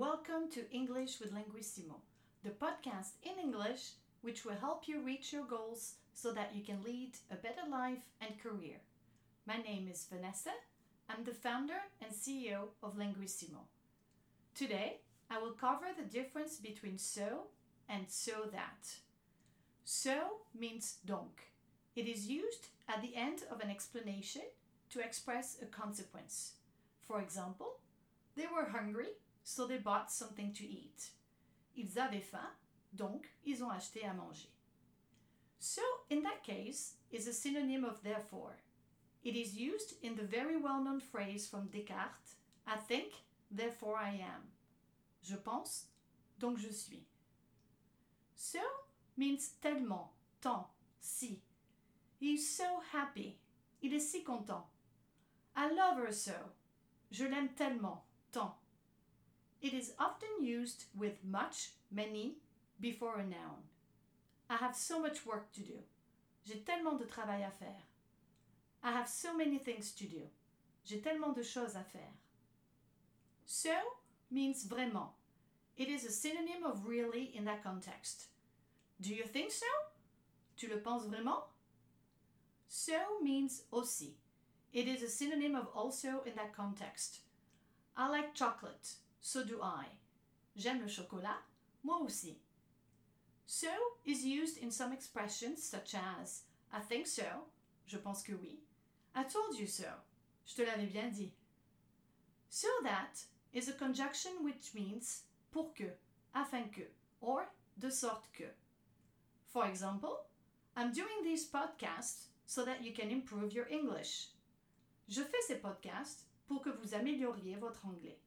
welcome to English with Linguissimo, the podcast in English which will help you reach your goals so that you can lead a better life and career. My name is Vanessa. I'm the founder and CEO of Linguissimo. Today, I will cover the difference between so and so that. So means donc. It is used at the end of an explanation to express a consequence. For example, they were hungry so they bought something to eat. Ils avaient faim, donc ils ont acheté à manger. So, in that case, is a synonym of therefore. It is used in the very well known phrase from Descartes I think, therefore I am. Je pense, donc je suis. So means tellement, tant, si. He is so happy. Il est si content. I love her so. Je l'aime tellement, tant. It is often used with much, many, before a noun. I have so much work to do. J'ai tellement de travail à faire. I have so many things to do. J'ai tellement de choses à faire. So means vraiment. It is a synonym of really in that context. Do you think so? Tu le penses vraiment? So means aussi. It is a synonym of also in that context. I like chocolate. So do I. J'aime le chocolat. Moi aussi. So is used in some expressions such as I think so. Je pense que oui. I told you so. Je te l'avais bien dit. So that is a conjunction which means pour que, afin que, or de sorte que. For example, I'm doing these podcasts so that you can improve your English. Je fais ces podcasts pour que vous amélioriez votre anglais.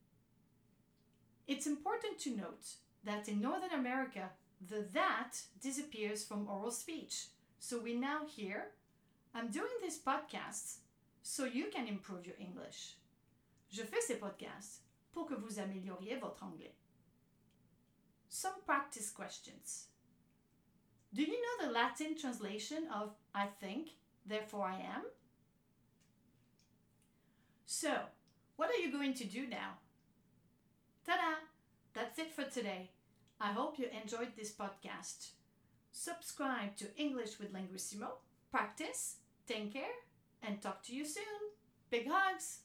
It's important to note that in Northern America, the that disappears from oral speech. So we now hear, I'm doing these podcasts so you can improve your English. Je fais ces podcasts pour que vous amélioriez votre anglais. Some practice questions. Do you know the Latin translation of I think, therefore I am? So, what are you going to do now? Ta da! That's it for today. I hope you enjoyed this podcast. Subscribe to English with Linguissimo, practice, take care, and talk to you soon. Big hugs!